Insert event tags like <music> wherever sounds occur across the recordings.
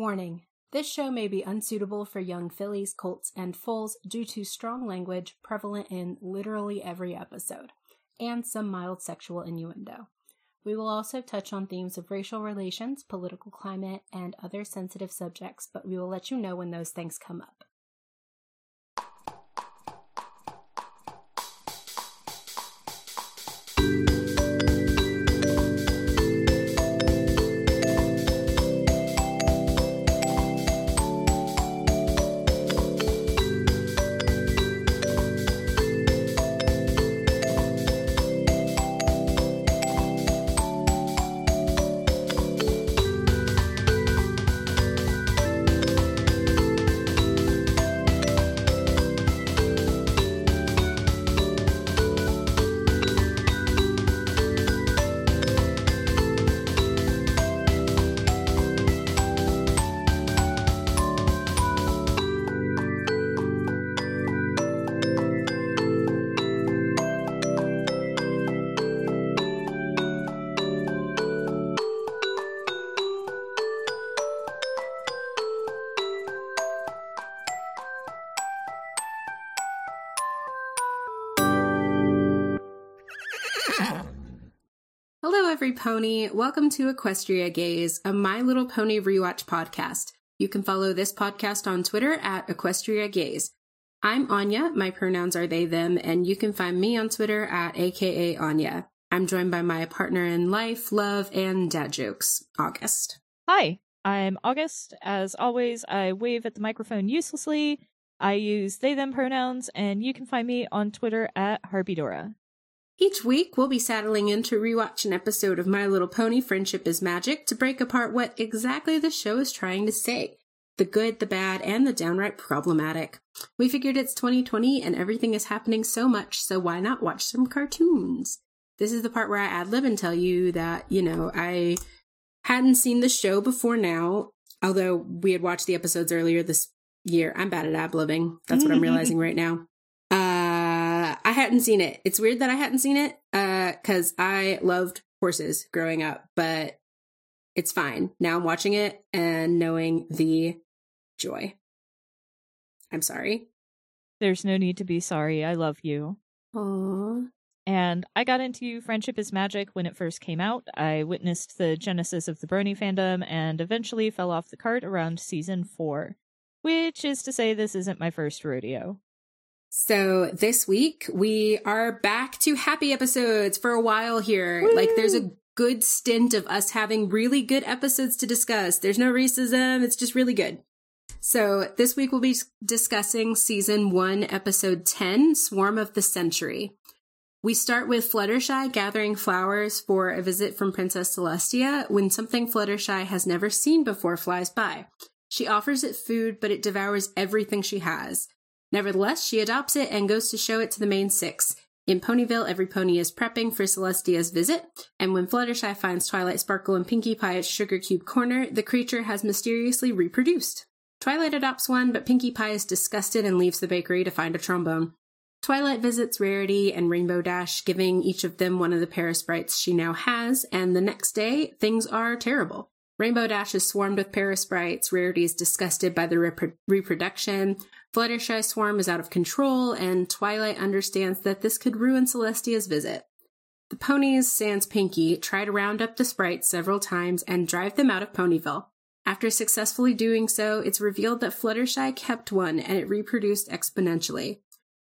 Warning This show may be unsuitable for young fillies, colts, and foals due to strong language prevalent in literally every episode, and some mild sexual innuendo. We will also touch on themes of racial relations, political climate, and other sensitive subjects, but we will let you know when those things come up. Every pony. Welcome to Equestria Gaze, a My Little Pony rewatch podcast. You can follow this podcast on Twitter at Equestria Gaze. I'm Anya. My pronouns are they, them, and you can find me on Twitter at AKA Anya. I'm joined by my partner in life, love, and dad jokes, August. Hi, I'm August. As always, I wave at the microphone uselessly. I use they them pronouns, and you can find me on Twitter at Harpydora. Each week, we'll be saddling in to rewatch an episode of My Little Pony Friendship is Magic to break apart what exactly the show is trying to say the good, the bad, and the downright problematic. We figured it's 2020 and everything is happening so much, so why not watch some cartoons? This is the part where I ad lib and tell you that, you know, I hadn't seen the show before now, although we had watched the episodes earlier this year. I'm bad at ad libbing. That's what I'm mm-hmm. realizing right now. Uh, I hadn't seen it. It's weird that I hadn't seen it, uh, cause I loved horses growing up, but it's fine. Now I'm watching it and knowing the joy. I'm sorry. There's no need to be sorry. I love you. Aww. And I got into Friendship is Magic when it first came out. I witnessed the genesis of the Brony fandom and eventually fell off the cart around season four, which is to say, this isn't my first rodeo. So this week we are back to happy episodes for a while here. Woo! Like there's a good stint of us having really good episodes to discuss. There's no racism. It's just really good. So this week we'll be discussing season one, episode 10, Swarm of the Century. We start with Fluttershy gathering flowers for a visit from Princess Celestia when something Fluttershy has never seen before flies by. She offers it food, but it devours everything she has. Nevertheless, she adopts it and goes to show it to the main six. In Ponyville, every pony is prepping for Celestia's visit, and when Fluttershy finds Twilight Sparkle and Pinkie Pie at Sugar Cube Corner, the creature has mysteriously reproduced. Twilight adopts one, but Pinkie Pie is disgusted and leaves the bakery to find a trombone. Twilight visits Rarity and Rainbow Dash, giving each of them one of the Paris parasprites she now has, and the next day, things are terrible. Rainbow Dash is swarmed with Paris parasprites, Rarity is disgusted by the repro- reproduction, Fluttershy Swarm is out of control, and Twilight understands that this could ruin Celestia's visit. The ponies, sans Pinkie, try to round up the sprites several times and drive them out of Ponyville. After successfully doing so, it's revealed that Fluttershy kept one and it reproduced exponentially.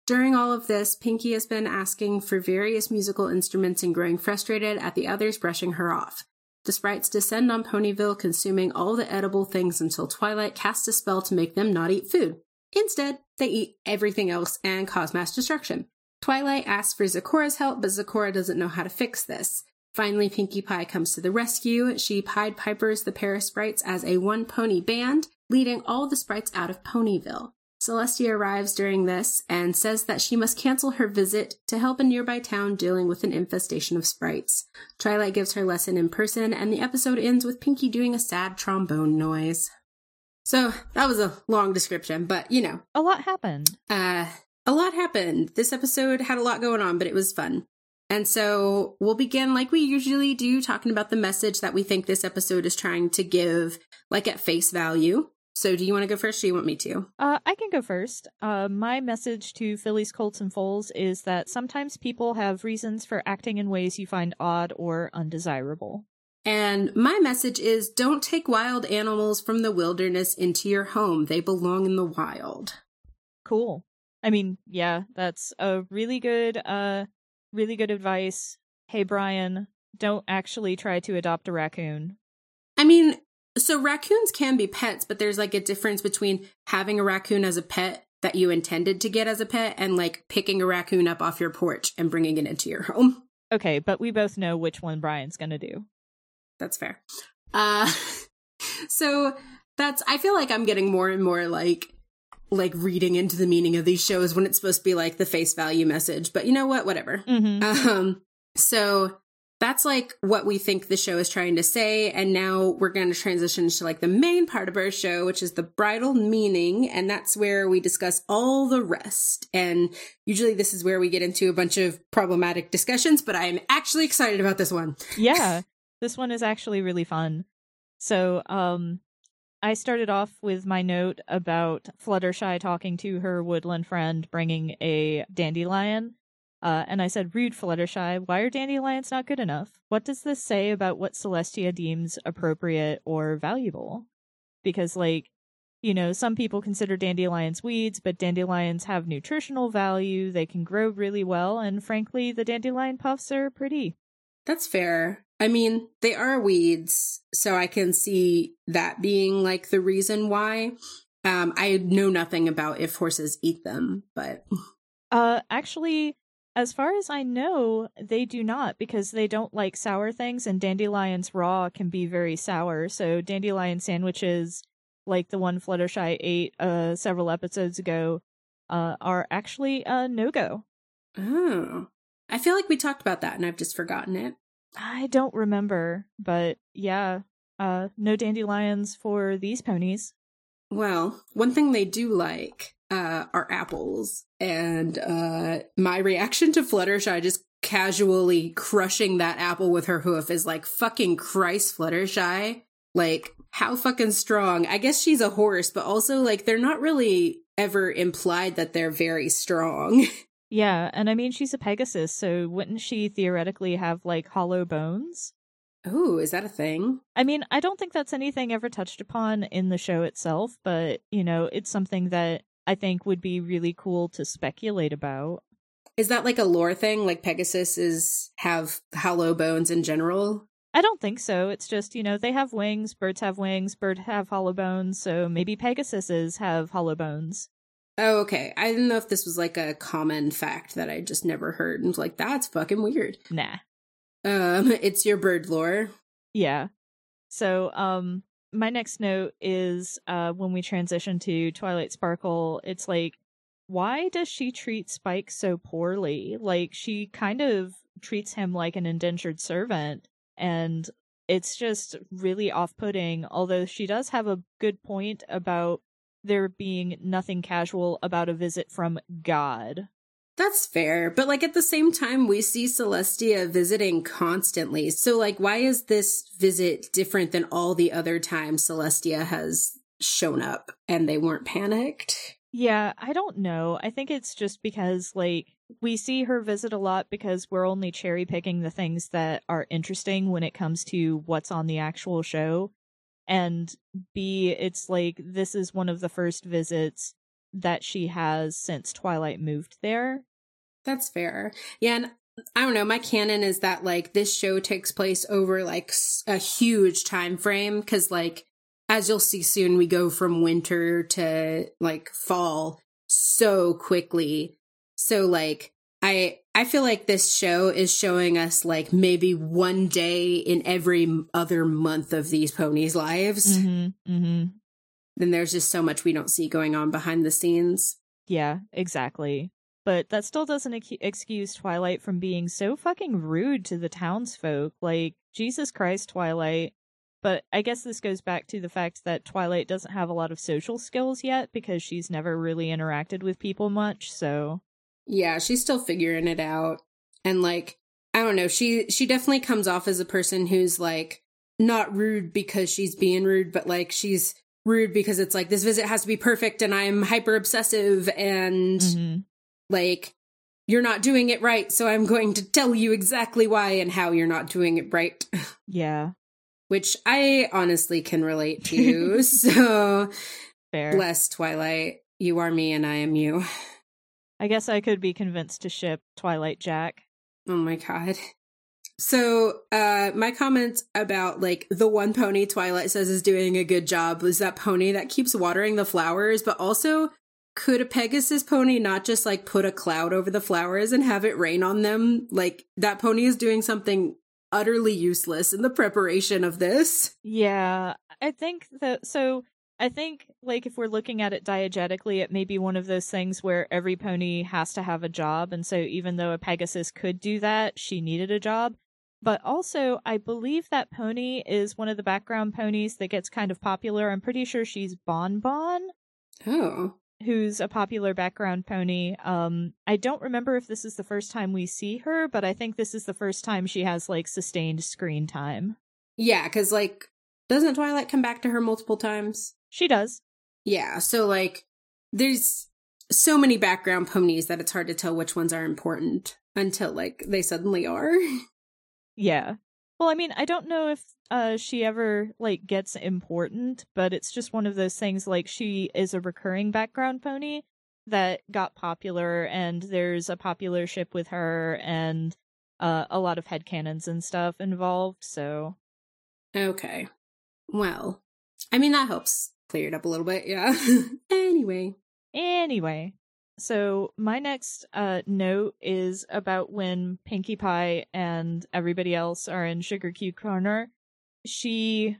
During all of this, Pinkie has been asking for various musical instruments and growing frustrated at the others brushing her off. The sprites descend on Ponyville, consuming all the edible things until Twilight casts a spell to make them not eat food. Instead, they eat everything else and cause mass destruction. Twilight asks for Zecora's help, but Zikora doesn't know how to fix this. Finally, Pinkie Pie comes to the rescue. She Pied Pipers the Parasprites as a one pony band, leading all the sprites out of Ponyville. Celestia arrives during this and says that she must cancel her visit to help a nearby town dealing with an infestation of sprites. Twilight gives her lesson in person, and the episode ends with Pinkie doing a sad trombone noise. So that was a long description, but you know, A lot happened. uh, a lot happened. This episode had a lot going on, but it was fun. And so we'll begin like we usually do, talking about the message that we think this episode is trying to give, like at face value. So do you want to go first or do you want me to? Uh, I can go first. Uh, my message to Fillies, Colts, and Foals is that sometimes people have reasons for acting in ways you find odd or undesirable. And my message is don't take wild animals from the wilderness into your home. They belong in the wild. Cool. I mean, yeah, that's a really good uh really good advice. Hey Brian, don't actually try to adopt a raccoon. I mean, so raccoons can be pets, but there's like a difference between having a raccoon as a pet that you intended to get as a pet and like picking a raccoon up off your porch and bringing it into your home. Okay, but we both know which one Brian's going to do. That's fair. Uh <laughs> so that's I feel like I'm getting more and more like like reading into the meaning of these shows when it's supposed to be like the face value message, but you know what? Whatever. Mm-hmm. Um so that's like what we think the show is trying to say. And now we're going to transition to like the main part of our show, which is the bridle meaning. And that's where we discuss all the rest. And usually this is where we get into a bunch of problematic discussions, but I'm actually excited about this one. yeah, this one is actually really fun. So, um, I started off with my note about Fluttershy talking to her woodland friend, bringing a dandelion. Uh, and I said, Rude Fluttershy, why are dandelions not good enough? What does this say about what Celestia deems appropriate or valuable? Because, like, you know, some people consider dandelions weeds, but dandelions have nutritional value, they can grow really well, and frankly, the dandelion puffs are pretty. That's fair. I mean, they are weeds, so I can see that being like the reason why. Um, I know nothing about if horses eat them, but Uh, actually, as far as I know, they do not because they don't like sour things, and dandelions raw can be very sour. So dandelion sandwiches, like the one Fluttershy ate uh several episodes ago, uh, are actually a no go. oh, I feel like we talked about that and I've just forgotten it. I don't remember, but yeah, uh, no dandelions for these ponies. Well, one thing they do like uh, are apples, and uh, my reaction to Fluttershy just casually crushing that apple with her hoof is like fucking Christ, Fluttershy. Like how fucking strong? I guess she's a horse, but also like they're not really ever implied that they're very strong. <laughs> Yeah, and I mean she's a Pegasus, so wouldn't she theoretically have like hollow bones? oh, is that a thing? I mean, I don't think that's anything ever touched upon in the show itself, but you know, it's something that I think would be really cool to speculate about. Is that like a lore thing? Like Pegasus is have hollow bones in general? I don't think so. It's just, you know, they have wings, birds have wings, birds have hollow bones, so maybe Pegasuses have hollow bones. Oh, okay. I didn't know if this was like a common fact that I just never heard and was like, that's fucking weird. Nah. Um, <laughs> it's your bird lore. Yeah. So, um, my next note is uh when we transition to Twilight Sparkle, it's like, why does she treat Spike so poorly? Like she kind of treats him like an indentured servant, and it's just really off-putting. Although she does have a good point about there being nothing casual about a visit from God. That's fair. But like at the same time, we see Celestia visiting constantly. So like, why is this visit different than all the other times Celestia has shown up and they weren't panicked? Yeah, I don't know. I think it's just because, like, we see her visit a lot because we're only cherry picking the things that are interesting when it comes to what's on the actual show. And B, it's like this is one of the first visits that she has since Twilight moved there. That's fair. Yeah, and I don't know. My canon is that like this show takes place over like a huge time frame because like as you'll see soon, we go from winter to like fall so quickly. So like I I feel like this show is showing us like maybe one day in every other month of these ponies' lives. Mm-hmm. Mm-hmm. Then there's just so much we don't see going on behind the scenes. Yeah, exactly. But that still doesn't ex- excuse Twilight from being so fucking rude to the townsfolk. Like, Jesus Christ, Twilight. But I guess this goes back to the fact that Twilight doesn't have a lot of social skills yet because she's never really interacted with people much, so. Yeah, she's still figuring it out. And like I don't know. She she definitely comes off as a person who's like not rude because she's being rude, but like she's rude because it's like this visit has to be perfect and I'm hyper obsessive and mm-hmm. like you're not doing it right, so I'm going to tell you exactly why and how you're not doing it right. <laughs> Yeah. Which I honestly can relate <laughs> to. so Fair. bless Twilight. You are me and I am you. I guess I could be convinced to ship Twilight Jack. Oh my god. So, uh, my comment about like the one pony Twilight says is doing a good job is that pony that keeps watering the flowers, but also could a Pegasus pony not just like put a cloud over the flowers and have it rain on them? Like that pony is doing something utterly useless in the preparation of this. Yeah, I think that so I think like if we're looking at it diegetically, it may be one of those things where every pony has to have a job, and so even though a Pegasus could do that, she needed a job. But also, I believe that pony is one of the background ponies that gets kind of popular. I'm pretty sure she's Bon Bon. Oh. Who's a popular background pony. Um, I don't remember if this is the first time we see her, but I think this is the first time she has like sustained screen time. Yeah, because like, doesn't Twilight come back to her multiple times? She does. Yeah, so like, there's so many background ponies that it's hard to tell which ones are important until like they suddenly are. <laughs> Yeah. Well, I mean, I don't know if uh she ever like gets important, but it's just one of those things like she is a recurring background pony that got popular and there's a popular ship with her and uh a lot of head headcanons and stuff involved, so Okay. Well, I mean that helps clear it up a little bit, yeah. <laughs> anyway. Anyway, so my next uh, note is about when Pinkie Pie and everybody else are in Sugar Cube Corner. She,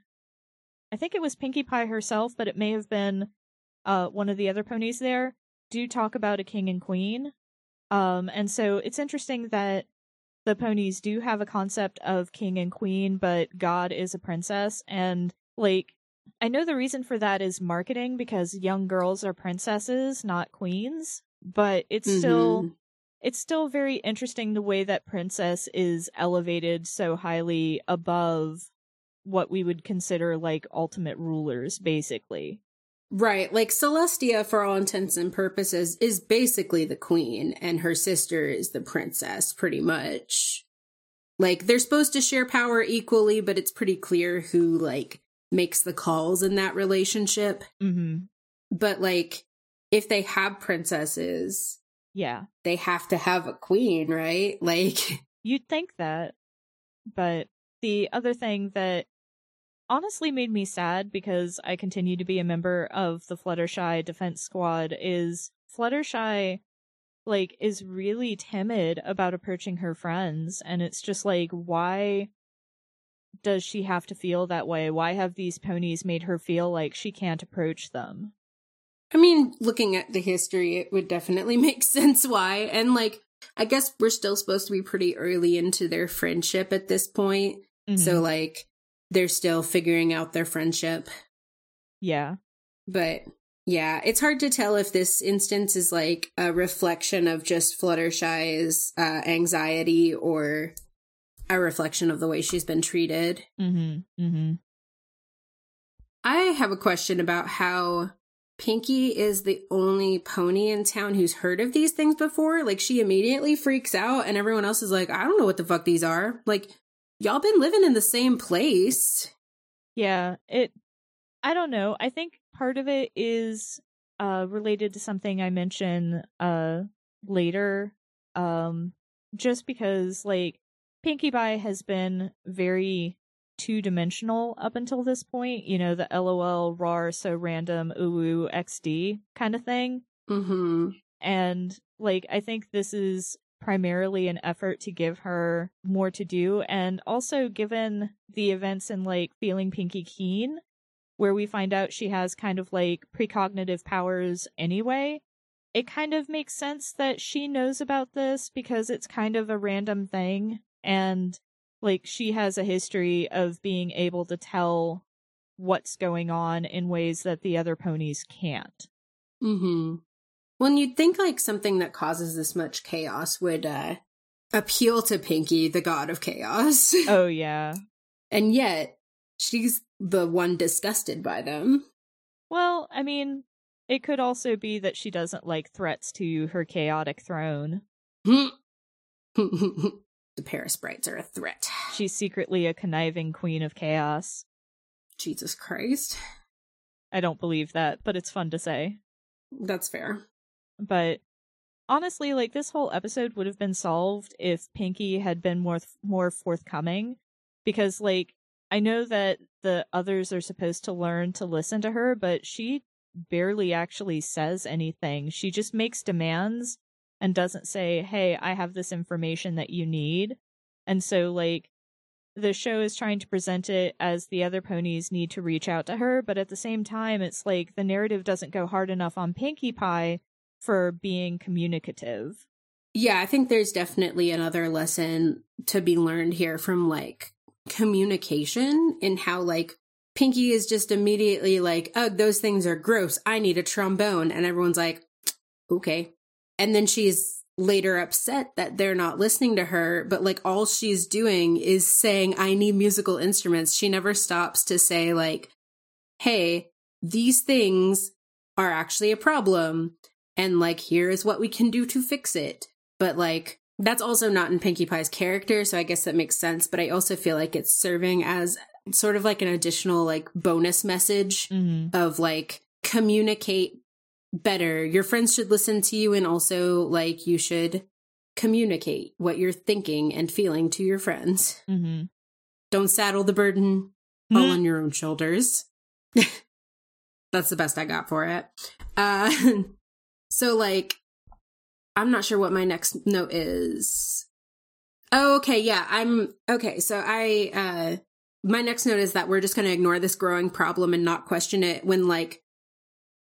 I think it was Pinkie Pie herself, but it may have been uh, one of the other ponies there. Do talk about a king and queen, um, and so it's interesting that the ponies do have a concept of king and queen, but God is a princess, and like I know the reason for that is marketing because young girls are princesses, not queens but it's mm-hmm. still it's still very interesting the way that princess is elevated so highly above what we would consider like ultimate rulers basically right like celestia for all intents and purposes is basically the queen and her sister is the princess pretty much like they're supposed to share power equally but it's pretty clear who like makes the calls in that relationship mm-hmm. but like if they have princesses, yeah, they have to have a queen, right? <laughs> Like you'd think that. But the other thing that honestly made me sad because I continue to be a member of the Fluttershy defense squad is Fluttershy like is really timid about approaching her friends and it's just like why does she have to feel that way? Why have these ponies made her feel like she can't approach them? I mean, looking at the history, it would definitely <laughs> make sense why. And like, I guess we're still supposed to be pretty early into their friendship at this point. Mm-hmm. So like, they're still figuring out their friendship. Yeah. But yeah, it's hard to tell if this instance is like a reflection of just Fluttershy's uh, anxiety or a reflection of the way she's been treated. Mm-hmm. Mm-hmm. I have a question about how Pinkie is the only pony in town who's heard of these things before. Like, she immediately freaks out, and everyone else is like, I don't know what the fuck these are. Like, y'all been living in the same place. Yeah, it. I don't know. I think part of it is uh related to something I mention uh later. Um, just because like Pinkie Pie has been very two dimensional up until this point. You know, the LOL, RAR, so random, ooh, XD kind of thing. Mm-hmm. And like, I think this is primarily an effort to give her more to do. And also, given the events in like Feeling Pinkie Keen, where we find out she has kind of like precognitive powers anyway, it kind of makes sense that she knows about this because it's kind of a random thing. And like she has a history of being able to tell what's going on in ways that the other ponies can't. Mhm. When you'd think like something that causes this much chaos would uh appeal to Pinkie, the god of chaos. <laughs> Oh yeah. and yet, she's the one disgusted by them. Well, I mean, it could also be that she doesn't like threats to her chaotic throne. <laughs> the Paris Parasprites are a threat. She's secretly a conniving queen of chaos. Jesus Christ. I don't believe that, but it's fun to say. That's fair. But honestly, like this whole episode would have been solved if Pinkie had been more more forthcoming because like I know that the others are supposed to learn to listen to her, but she barely actually says anything. She just makes demands and doesn't say, "Hey, I have this information that you need." And so like the show is trying to present it as the other ponies need to reach out to her, but at the same time it's like the narrative doesn't go hard enough on Pinkie Pie for being communicative. Yeah, I think there's definitely another lesson to be learned here from like communication and how like Pinkie is just immediately like, "Oh, those things are gross. I need a trombone." And everyone's like, "Okay." And then she's later upset that they're not listening to her, but like all she's doing is saying, I need musical instruments. She never stops to say, like, hey, these things are actually a problem. And like, here is what we can do to fix it. But like, that's also not in Pinkie Pie's character. So I guess that makes sense. But I also feel like it's serving as sort of like an additional like bonus message mm-hmm. of like communicate better. Your friends should listen to you and also like you should communicate what you're thinking and feeling to your friends. Mm-hmm. Don't saddle the burden mm-hmm. all on your own shoulders. <laughs> That's the best I got for it. Uh <laughs> so like I'm not sure what my next note is. Oh, okay, yeah, I'm okay. So I uh my next note is that we're just going to ignore this growing problem and not question it when like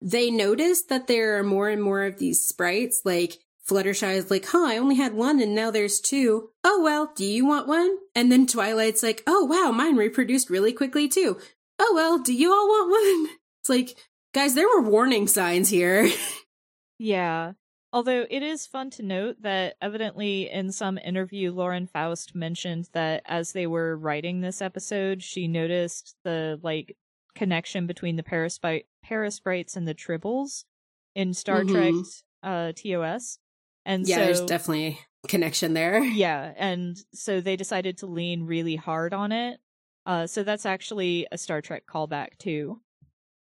they notice that there are more and more of these sprites. Like Fluttershy is like, huh, I only had one and now there's two. Oh, well, do you want one? And then Twilight's like, oh, wow, mine reproduced really quickly too. Oh, well, do you all want one? <laughs> It's like, guys, there were warning signs here. <laughs> yeah. Although it is fun to note that evidently in some interview, Lauren Faust mentioned that as they were writing this episode, she noticed the like connection between the parasprite parasprites and the tribbles in Star mm-hmm. Trek uh, TOS. And yeah, so, there's definitely connection there. <laughs> Yeah, and so they decided to lean really hard on it. Uh, so that's actually a Star Trek callback too.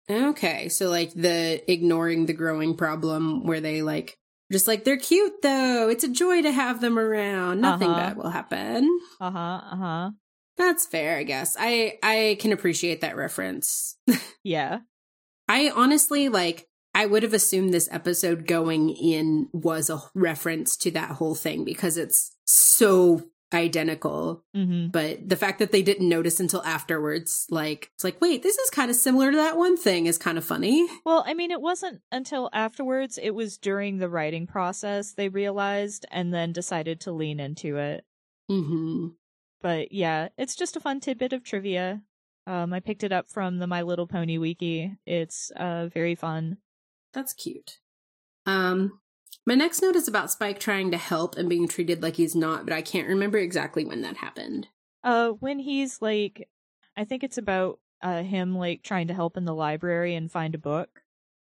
Okay, so like the ignoring the growing problem where they like just like they're cute though. It's a joy to have them around. Nothing uh-huh. bad will happen. Uh huh. Uh huh. That's fair, I guess. I I can appreciate that reference. <laughs> yeah. I honestly like I would have assumed this episode going in was a reference to that whole thing because it's so identical. Mm-hmm. But the fact that they didn't notice until afterwards, like, it's like, wait, this is kind of similar to that one thing is kind of funny. <laughs> Well, I mean, it wasn't until afterwards, it was during the writing process they realized and then decided to lean into it. Mm-hmm. But yeah, it's just a fun tidbit of trivia. Um, I picked it up from the My Little Pony wiki. It's uh very fun. That's cute. Um, my next note is about Spike trying to help and being treated like he's not, but I can't remember exactly when that happened. Uh, when he's like, I think it's about uh him like trying to help in the library and find a book.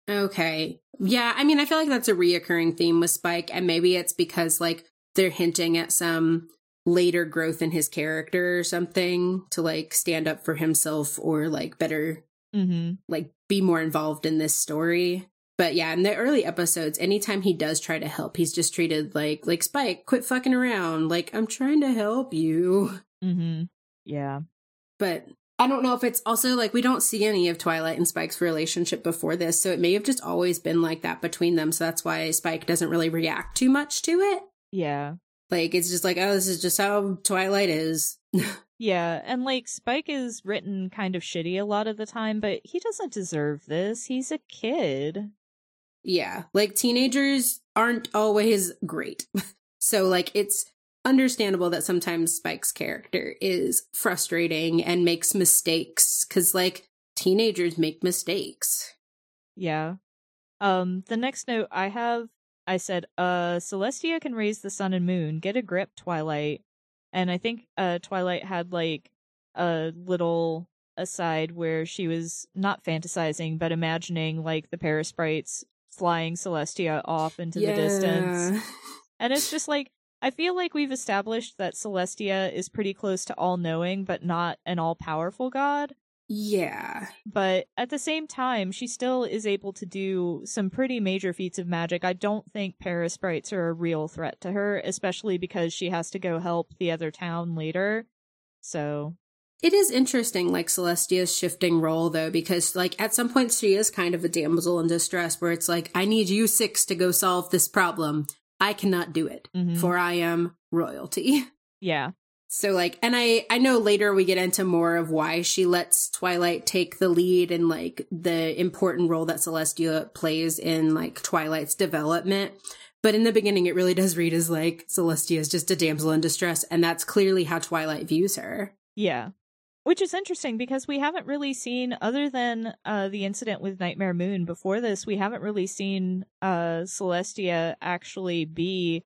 Okay. Yeah, I mean, I feel like that's a reoccurring theme with Spike, and maybe it's because like they're hinting at some later growth in his character or something to like stand up for himself or like better mm-hmm. like be more involved in this story. But yeah in the early episodes anytime he does try to help he's just treated like like spike quit fucking around. Like i'm trying to help you. Mm-hmm. yeah. But i don't know if it's also like we don't see any of twilight and spike's relationship before this so it may have just always been like that between them so that's why spike doesn't really react too much to it. Yeah like it's just like, oh, this is just how Twilight is. <laughs> yeah, and like Spike is written kind of shitty a lot of the time, but he doesn't deserve this. He's a kid. Yeah, like teenagers aren't always great. <laughs> so like it's understandable that sometimes Spike's character is frustrating and makes mistakes cuz like teenagers make mistakes. Yeah. Um the next note I have I said, uh, Celestia can raise the sun and moon. Get a grip, Twilight. And I think uh, Twilight had like a little aside where she was not fantasizing, but imagining like the Parasprites flying Celestia off into yeah. the distance. And it's <laughs> just like, I feel like we've established that Celestia is pretty close to all knowing, but not an all powerful god. Yeah. But at the same time, she still is able to do some pretty major feats of magic. I don't think Parasprites are a real threat to her, especially because she has to go help the other town later. So. It is interesting, like Celestia's shifting role, though, because, like, at some point she is kind of a damsel in distress where it's like, I need you six to go solve this problem. I cannot do it, Mhm. for I am royalty. <laughs> Yeah. So like and I I know later we get into more of why she lets Twilight take the lead and like the important role that Celestia plays in like Twilight's development. But in the beginning it really does read as like Celestia is just a damsel in distress and that's clearly how Twilight views her. Yeah. Which is interesting because we haven't really seen, other than uh, the incident with Nightmare Moon before this, we haven't really seen uh, Celestia actually be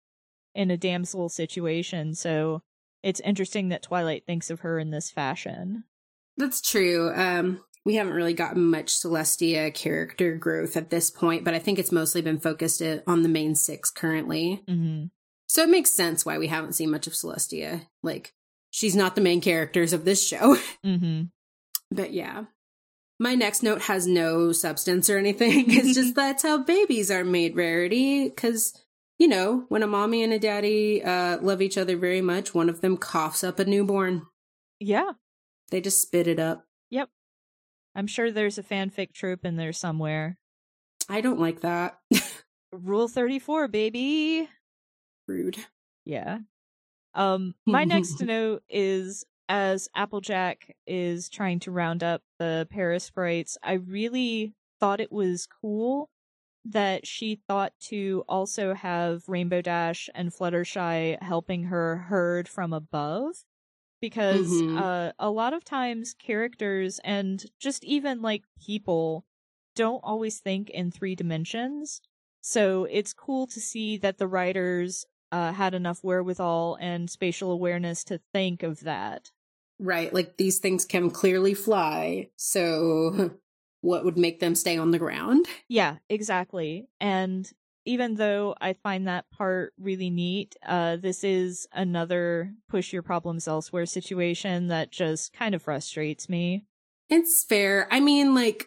in a damsel situation. So it's interesting that Twilight thinks of her in this fashion. That's true. Um we haven't really gotten much Celestia character growth at this point, but I think it's mostly been focused on the main six currently. hmm So it makes sense why we haven't seen much of Celestia. Like, she's not the main characters of this show. <laughs> hmm but yeah. My next note has no substance or anything. <laughs> It's just <laughs> that's how babies are made, Rarity. Because, you know, when a mommy and a daddy uh, love each other very much, one of them coughs up a newborn. Yeah. They just spit it up. Yep. I'm sure there's a fanfic trope in there somewhere. I don't like that. Rule 34, baby. Rude. Yeah. Um, my next <laughs> note is as Applejack is trying to round up the Parasprites, I really thought it was cool that she thought to also have Rainbow Dash and Fluttershy helping her herd from above. Because Mhm. uh, a lot of times characters and just even like people don't always think in three dimensions. So it's cool to see that the writers uh, had enough wherewithal and spatial awareness to think of that. Right. Like these things can clearly fly. So <laughs> what would make them stay on the ground? Yeah, exactly. And even though I find that part really neat, uh, this is another push your problems elsewhere situation that just kind of frustrates me. It's fair. I mean, like,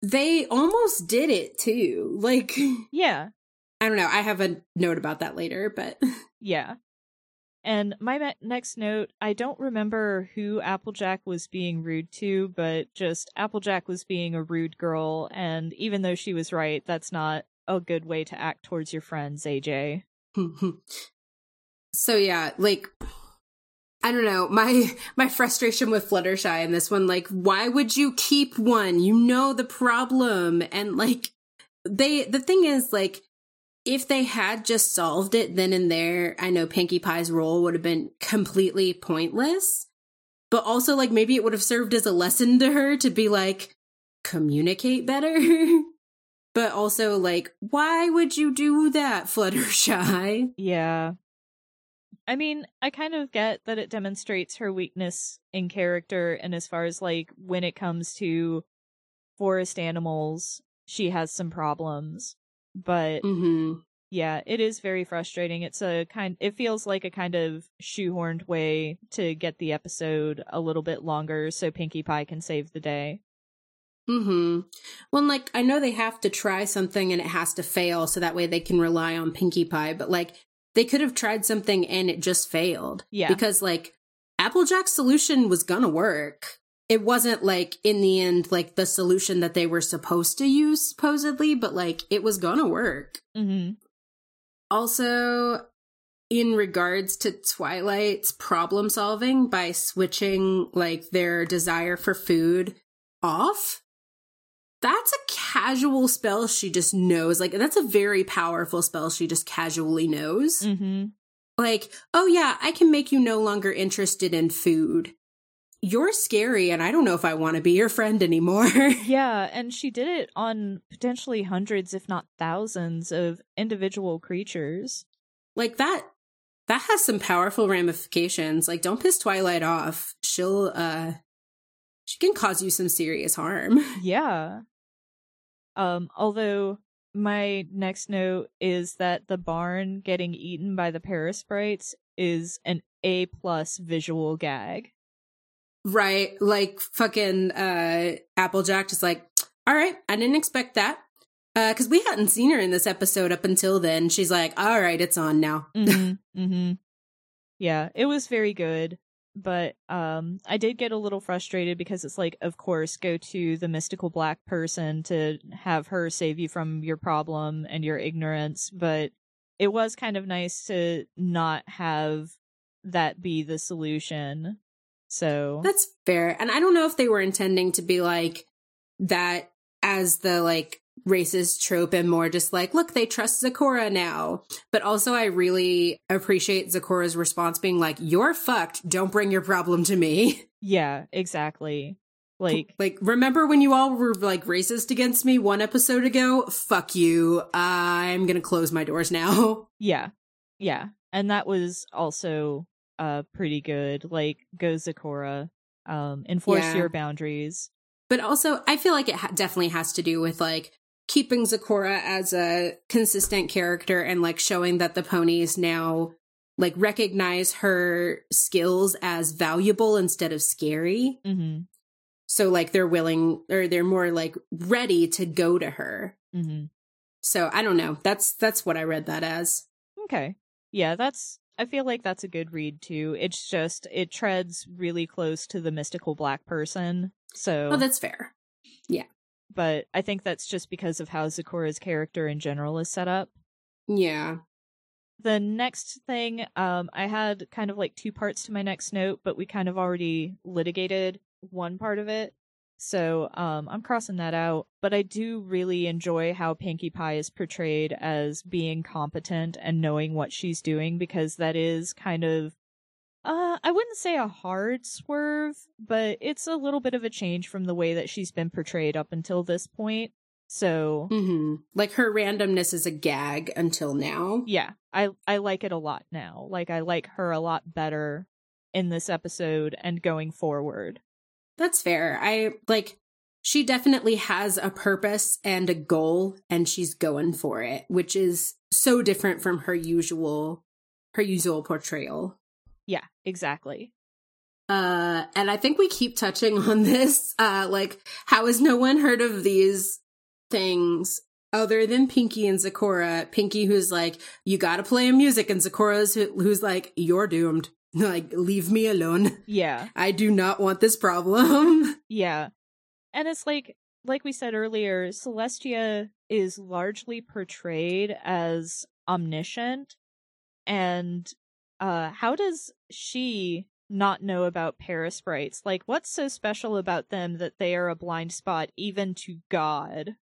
they almost did it too. Like, <laughs> Yeah, I don't know. I have a note about that later, but yeah. And my next note, I don't remember who Applejack was being rude to, but just Applejack was being a rude girl, and even though she was right, that's not a good way to act towards your friends, AJ. <laughs> so yeah, like I don't know. My <laughs> my frustration with Fluttershy in this one like why would you keep one? You know the problem and like they the thing is like if they had just solved it then and there, I know Pinkie Pie's role would have been completely pointless. But also like maybe it would have served as a lesson to her to be like communicate better. <laughs> but also like why would you do that, Fluttershy? Yeah. I mean, I kind of get that it demonstrates her weakness in character, and as far as like when it comes to forest animals, she has some problems. But Mhm. yeah, it is very frustrating. It's a kind it feels like a kind of shoehorned way to get the episode a little bit longer so Pinkie Pie can save the day. Mm-hmm. Well, like I know they have to try something and it has to fail so that way they can rely on Pinkie Pie, but like they could have tried something and it just failed. Yeah. Because like Applejack's solution was gonna work. It wasn't like in the end like the solution that they were supposed to use supposedly, but like it was gonna work. Mhm. Also, in regards to Twilight's problem solving by switching like their desire for food off, that's a casual spell she just knows. Like, that's a very powerful spell she just casually knows. Mhm. Like, oh yeah, I can make you no longer interested in food. You're scary and I don't know if I want to be your friend anymore. <laughs> yeah, and she did it on potentially hundreds, if not thousands, of individual creatures. Like that that has some powerful ramifications. Like don't piss Twilight off. She'll uh she can cause you some serious harm. <laughs> Yeah. Um although my next note is that the barn getting eaten by the parasprites is an A plus visual gag. Right. Like fucking uh Applejack just like, all right, I didn't expect that. Uh, cause we hadn't seen her in this episode up until then. She's like, all right, it's on now. <laughs> mm-hmm, mm-hmm. Yeah, it was very good. But um I did get a little frustrated because it's like, of course, go to the mystical black person to have her save you from your problem and your ignorance. But it was kind of nice to not have that be the solution so that's fair. And I don't know if they were intending to be like that as the like racist trope and more just like, look, they trust Zecora now. But also, I really appreciate Zecora's response being like, you're fucked. Don't bring your problem to me. <laughs> Yeah, exactly. Like, <laughs> like, remember when you all were like racist against me one episode ago? Fuck you. I'm gonna close my doors now. <laughs> Yeah. Yeah. And that was also uh pretty good. Like go Zecora, um, enforce yeah. your boundaries. But also, I feel like it ha- definitely has to do with like keeping Zecora as a consistent character and like showing that the ponies now like recognize her skills as valuable instead of scary. Mm-hmm. So like they're willing or they're more like ready to go to her. Mm-hmm. So I don't know. That's that's what I read that as. Okay. Yeah, that's I feel like that's a good read too. It's just it treads really close to the mystical black person. So Oh, that's fair. Yeah. But I think that's just because of how Zecora's character in general is set up. Yeah. The next thing, um, I had kind of like two parts to my next note, but we kind of already litigated one part of it. So um, I'm crossing that out. But I do really enjoy how Pinkie Pie is portrayed as being competent and knowing what she's doing because that is kind of, uh, I wouldn't say a hard swerve, but it's a little bit of a change from the way that she's been portrayed up until this point. So, mm-hmm. like her randomness is a gag until now. Yeah, I I like it a lot now. Like I like her a lot better in this episode and going forward. That's fair. I like she definitely has a purpose and a goal and she's going for it, which is so different from her usual her usual portrayal. Yeah, exactly. Uh and I think we keep touching <laughs> on this uh like how has no one heard of these things other than Pinkie and Zecora. Pinkie, who's like you got to play music and Zecora's who, who's like you're doomed. <laughs> like leave me alone. Yeah. I do not want this problem. <laughs> Yeah. And it's like like we said earlier celestia is largely portrayed as omniscient. And uh how does she not know about parasprites like what's so special about them that they are a blind spot even to god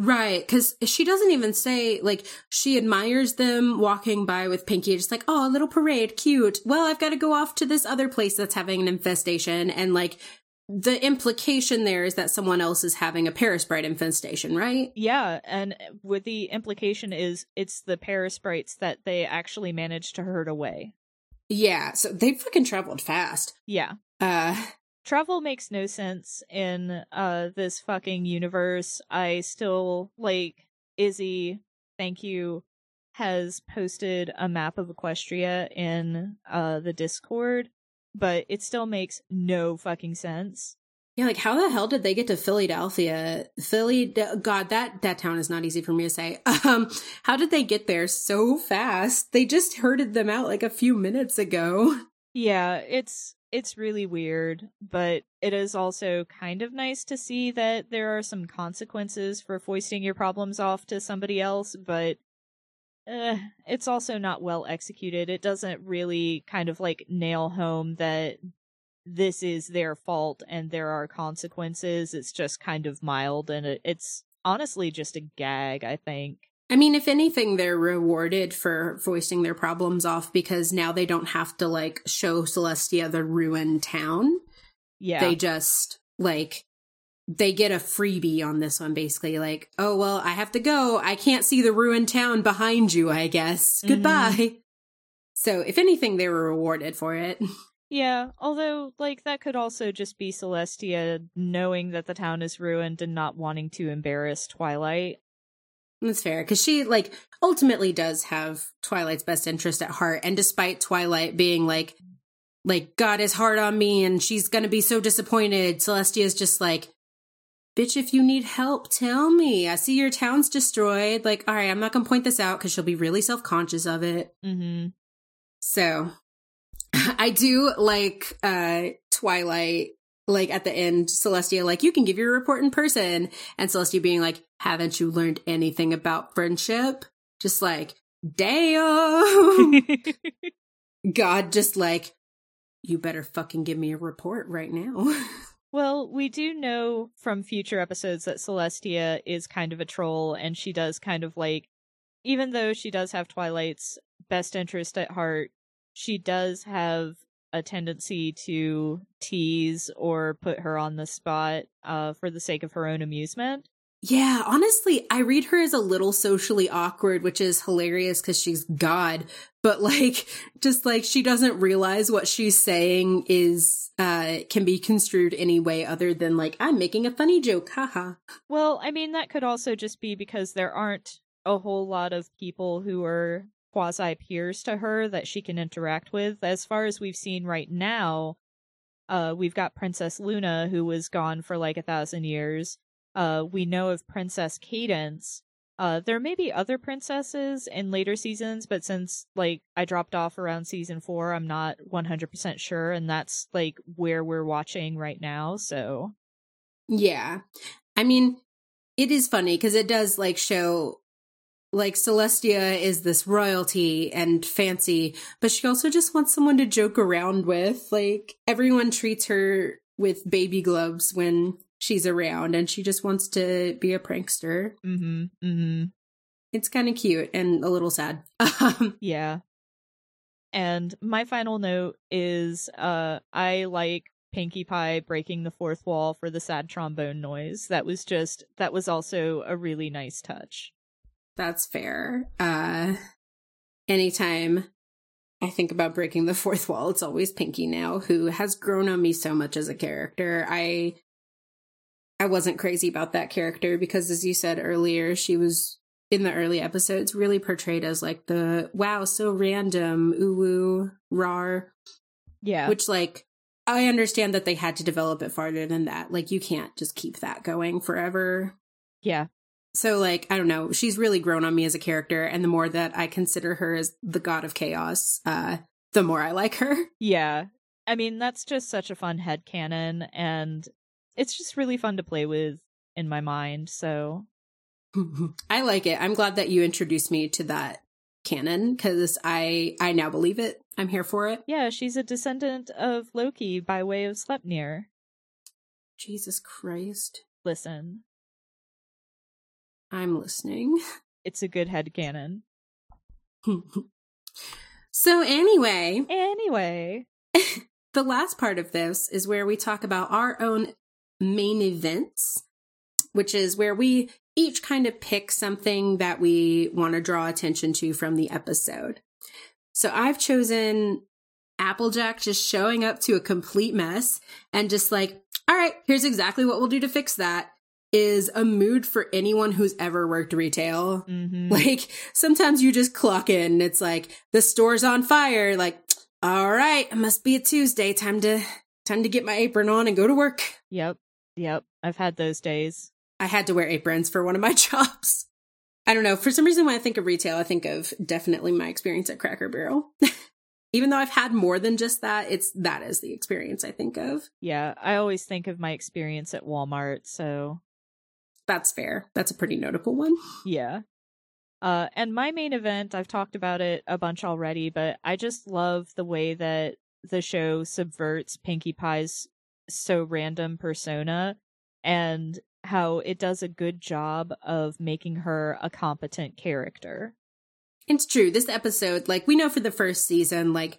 Right, because she doesn't even say, like, she admires them walking by with Pinkie, just like, oh, a little parade, cute. Well, I've got to go off to this other place that's having an infestation. And, like, the implication there is that someone else is having a parasprite infestation, right? Yeah, and with the implication is it's the parasprites that they actually managed to herd away. Yeah, so they fucking traveled fast. Yeah. Uh travel makes no sense in uh this fucking universe. I still like Izzy, thank you, has posted a map of Equestria in uh the Discord, but it still makes no fucking sense. Yeah, like how the hell did they get to Fillydelphia? Philly, God, that that town is not easy for me to say. <laughs> Um, how did they get there so fast? They just herded them out like a few minutes ago. Yeah, it's it's really weird, but it is also kind of nice to see that there are some consequences for foisting your problems off to somebody else, but uh, it's also not well executed. It doesn't really kind of like nail home that this is their fault and there are consequences. It's just kind of mild and it's honestly just a gag, I think. I mean, if anything, they're rewarded for voicing their problems off because now they don't have to like show Celestia the ruined town. Yeah. They just like they get a freebie on this one basically like, "Oh, well, I have to go. I can't see the ruined town behind you, I guess. Mhm. Goodbye." So, if anything, they were rewarded for it. Yeah, although like that could also just be Celestia knowing that the town is ruined and not wanting to embarrass Twilight. That's fair because she like ultimately does have Twilight's best interest at heart, and despite Twilight being like, like God is hard on me and she's gonna be so disappointed, Celestia's just like, bitch, if you need help, tell me. I see your town's destroyed. Like, all right, I'm not gonna point this out because she'll be really self conscious of it. Mm-hmm. So, <laughs> I do like uh Twilight. Like at the end, Celestia, like, you can give your report in person. And Celestia being like, haven't you learned anything about friendship? Just like, damn. <laughs> God, just like, you better fucking give me a report right now. <laughs> well, we do know from future episodes that Celestia is kind of a troll and she does kind of like even though she does have Twilight's best interest at heart, she does have a tendency to tease or put her on the spot uh, for the sake of her own amusement. yeah, honestly, I read her as a little socially awkward, which is hilarious because she's God. But like, just like she doesn't realize what she's saying is, uh, can be construed any way other than like, I'm making a funny joke. Haha. Well, I mean, that could also just be because there aren't a whole lot of people who are quasi peers to her that she can interact with. As far as we've seen right now, uh, we've got Princess Luna, who was gone for like a thousand years. Uh, we know of Princess Cadance. Uh, there may be other princesses in later seasons, but since like I dropped off around season four, I'm not 100% sure, and that's like where we're watching right now. So Yeah. I mean, it is funny because it does like show like Celestia is this royalty and fancy, but she also just wants someone to joke around with. Like everyone treats her with baby gloves when she's around and she just wants to be a prankster. mm-hmm, mm-hmm. It's kind of cute and a little sad. <laughs> Yeah. And my final note is uh I like Pinkie Pie breaking the fourth wall for the sad trombone noise. That was just that was also a really nice touch. That's fair. Uh anytime I think about breaking the <laughs> fourth wall, it's always Pinkie now, who has grown on me so much as a character. I I wasn't crazy about that character because as you said earlier, she was in the early episodes really portrayed as like the wow, so random, ooh woo, rar. Yeah. Which like I understand that they had to develop it farther than that. Like you can't just keep that going forever. yeah. So, like, I don't know. She's really grown on me as a character, and the more that I consider her as the god of chaos, uh, the more I like her. <laughs> Yeah. I mean, that's just such a fun head canon and it's just really fun to play with in my mind. So, <laughs> I like it. I'm glad that you introduced me to that canon because I I now believe it. I'm here for it. yeah, she's a descendant of Loki by way of Sleipnir. Jesus Christ, Listen, I'm listening. <laughs> it's a good head canon. so anyway, Anyway, <laughs> the last part of this is where we talk about our own main events, which is where we each kind of pick something that we want to draw attention to from the episode. So I've chosen Applejack just showing up to a complete mess and just like, all right, here's exactly what we'll do to fix that is a mood for anyone who's ever worked retail. hmm Like sometimes you just clock in and it's like the store's on fire. Like, all right, it must be a Tuesday. Time to time to get my apron on and go to work. Yep. Yep. I've had those days. I had to wear aprons for one of my <laughs> jobs. I don't know. For some reason, when I think of retail, I think of definitely my experience at Cracker Barrel. <laughs> Even though I've had more than just that, it's that is the experience I think of. Yeah. I always think of my experience at Walmart. So, That's fair. That's a pretty notable one. yeah. Uh, and my main event, I've talked about it a bunch already, but I just love the way that the show subverts Pinkie Pie's so random persona and how it does a good job of making her a competent character. It's true. This episode, like we know for the first season, like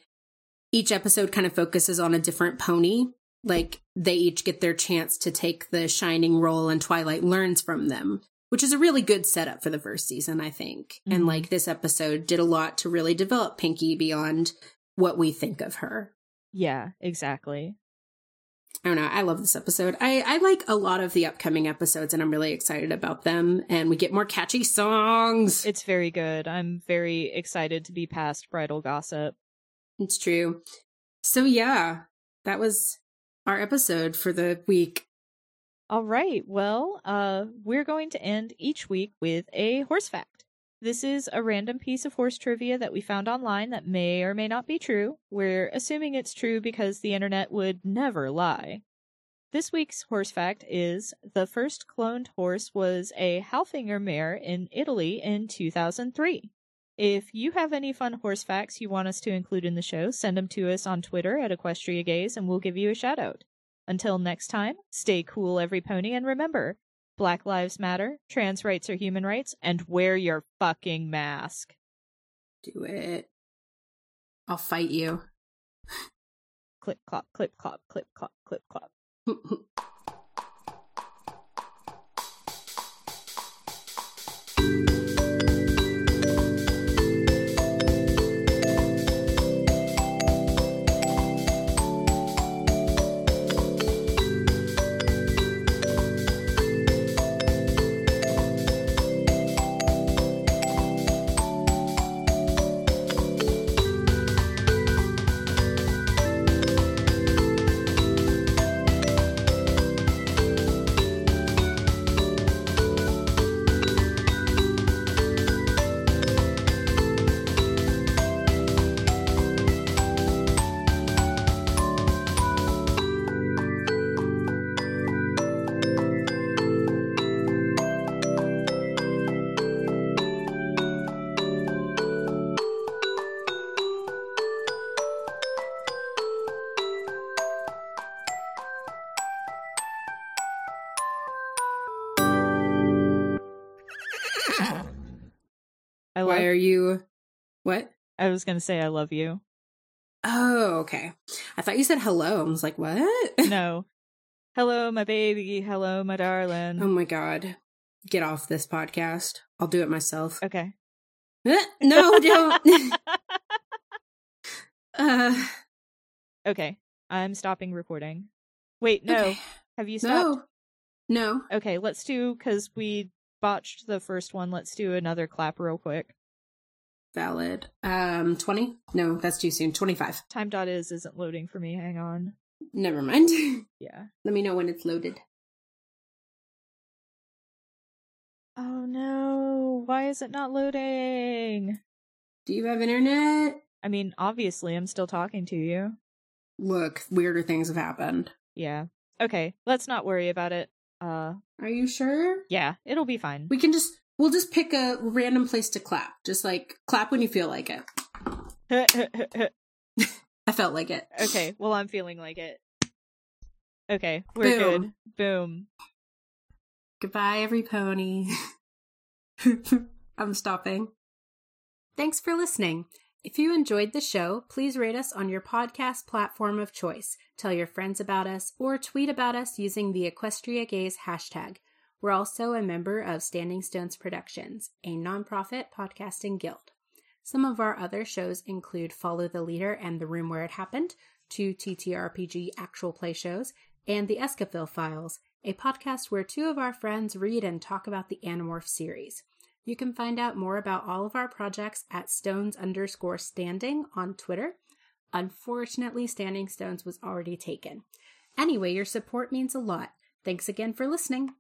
each episode kind of focuses on a different pony. Like they each get their chance to take the shining role and Twilight learns from them, which is a really good setup for the first season, I think. Mm-hmm. And like this episode did a lot to really develop Pinkie beyond what we think of her. Yeah, exactly. I don't know. I love this episode. I, I like a lot of the upcoming episodes and I'm really excited about them. And we get more catchy songs. It's very good. I'm very excited to be past bridle gossip. It's true. So yeah, that was our episode for the week. All right. Well, uh, we're going to end each week with a horse fact. This is a random piece of horse trivia that we found online that may or may not be true. We're assuming it's true because the internet would never lie. This week's horse fact is the first cloned horse was a Haflinger mare in Italy in 2003. If you have any fun horse facts you want us to include in the show, send them to us on Twitter at Equestria Gaze and we'll give you a shout out. Until next time, stay cool, every pony, and remember Black Lives Matter, trans rights are human rights, and wear your fucking mask. Do it. I'll fight you. clip clop, clip clop, clip clop, clip clop. <laughs> Why are you? What? I was gonna say I love you. Oh, okay. I thought you said hello. I was like, what? <laughs> no. Hello, my baby. Hello, my darling. Oh my god. Get off this podcast. I'll do it myself. Okay. no, don't. <laughs> <laughs> uh, okay. I'm stopping recording. Wait, no. Okay. Have you stopped? No. No. Okay, let's do because we botched the first one. Let's do another clap real quick. Valid. Um, 20? No, that's too soon. 25. Time dot is isn't loading for me. Hang on. Never mind. <laughs> Yeah. Let me know when it's loaded. Oh no. Why is it not loading? Do you have internet? I mean, obviously, I'm still talking to you. Look, weirder things have happened. Yeah. Okay, let's not worry about it. Uh, Are you sure? Yeah, it'll be fine. We can just We'll just pick a random place to clap. Just like clap when you feel like it. <laughs> <laughs> I felt like it. Okay, well, I'm feeling like it. Okay, we're Boom. good. Boom. Goodbye, every pony. <laughs> I'm stopping. Thanks for listening. If you enjoyed the show, please rate us on your podcast platform of choice, tell your friends about us, or tweet about us using the Equestria Gaze hashtag. We're also a member of Standing Stones Productions, a nonprofit podcasting guild. Some of our other shows include Follow the Leader and The Room Where It Happened, two TTRPG actual play shows, and The Escafil Files, a podcast where two of our friends read and talk about the Animorph series. You can find out more about all of our projects at stones underscore standing on Twitter. Unfortunately, Standing Stones was already taken. Anyway, your support means a lot. Thanks again for listening.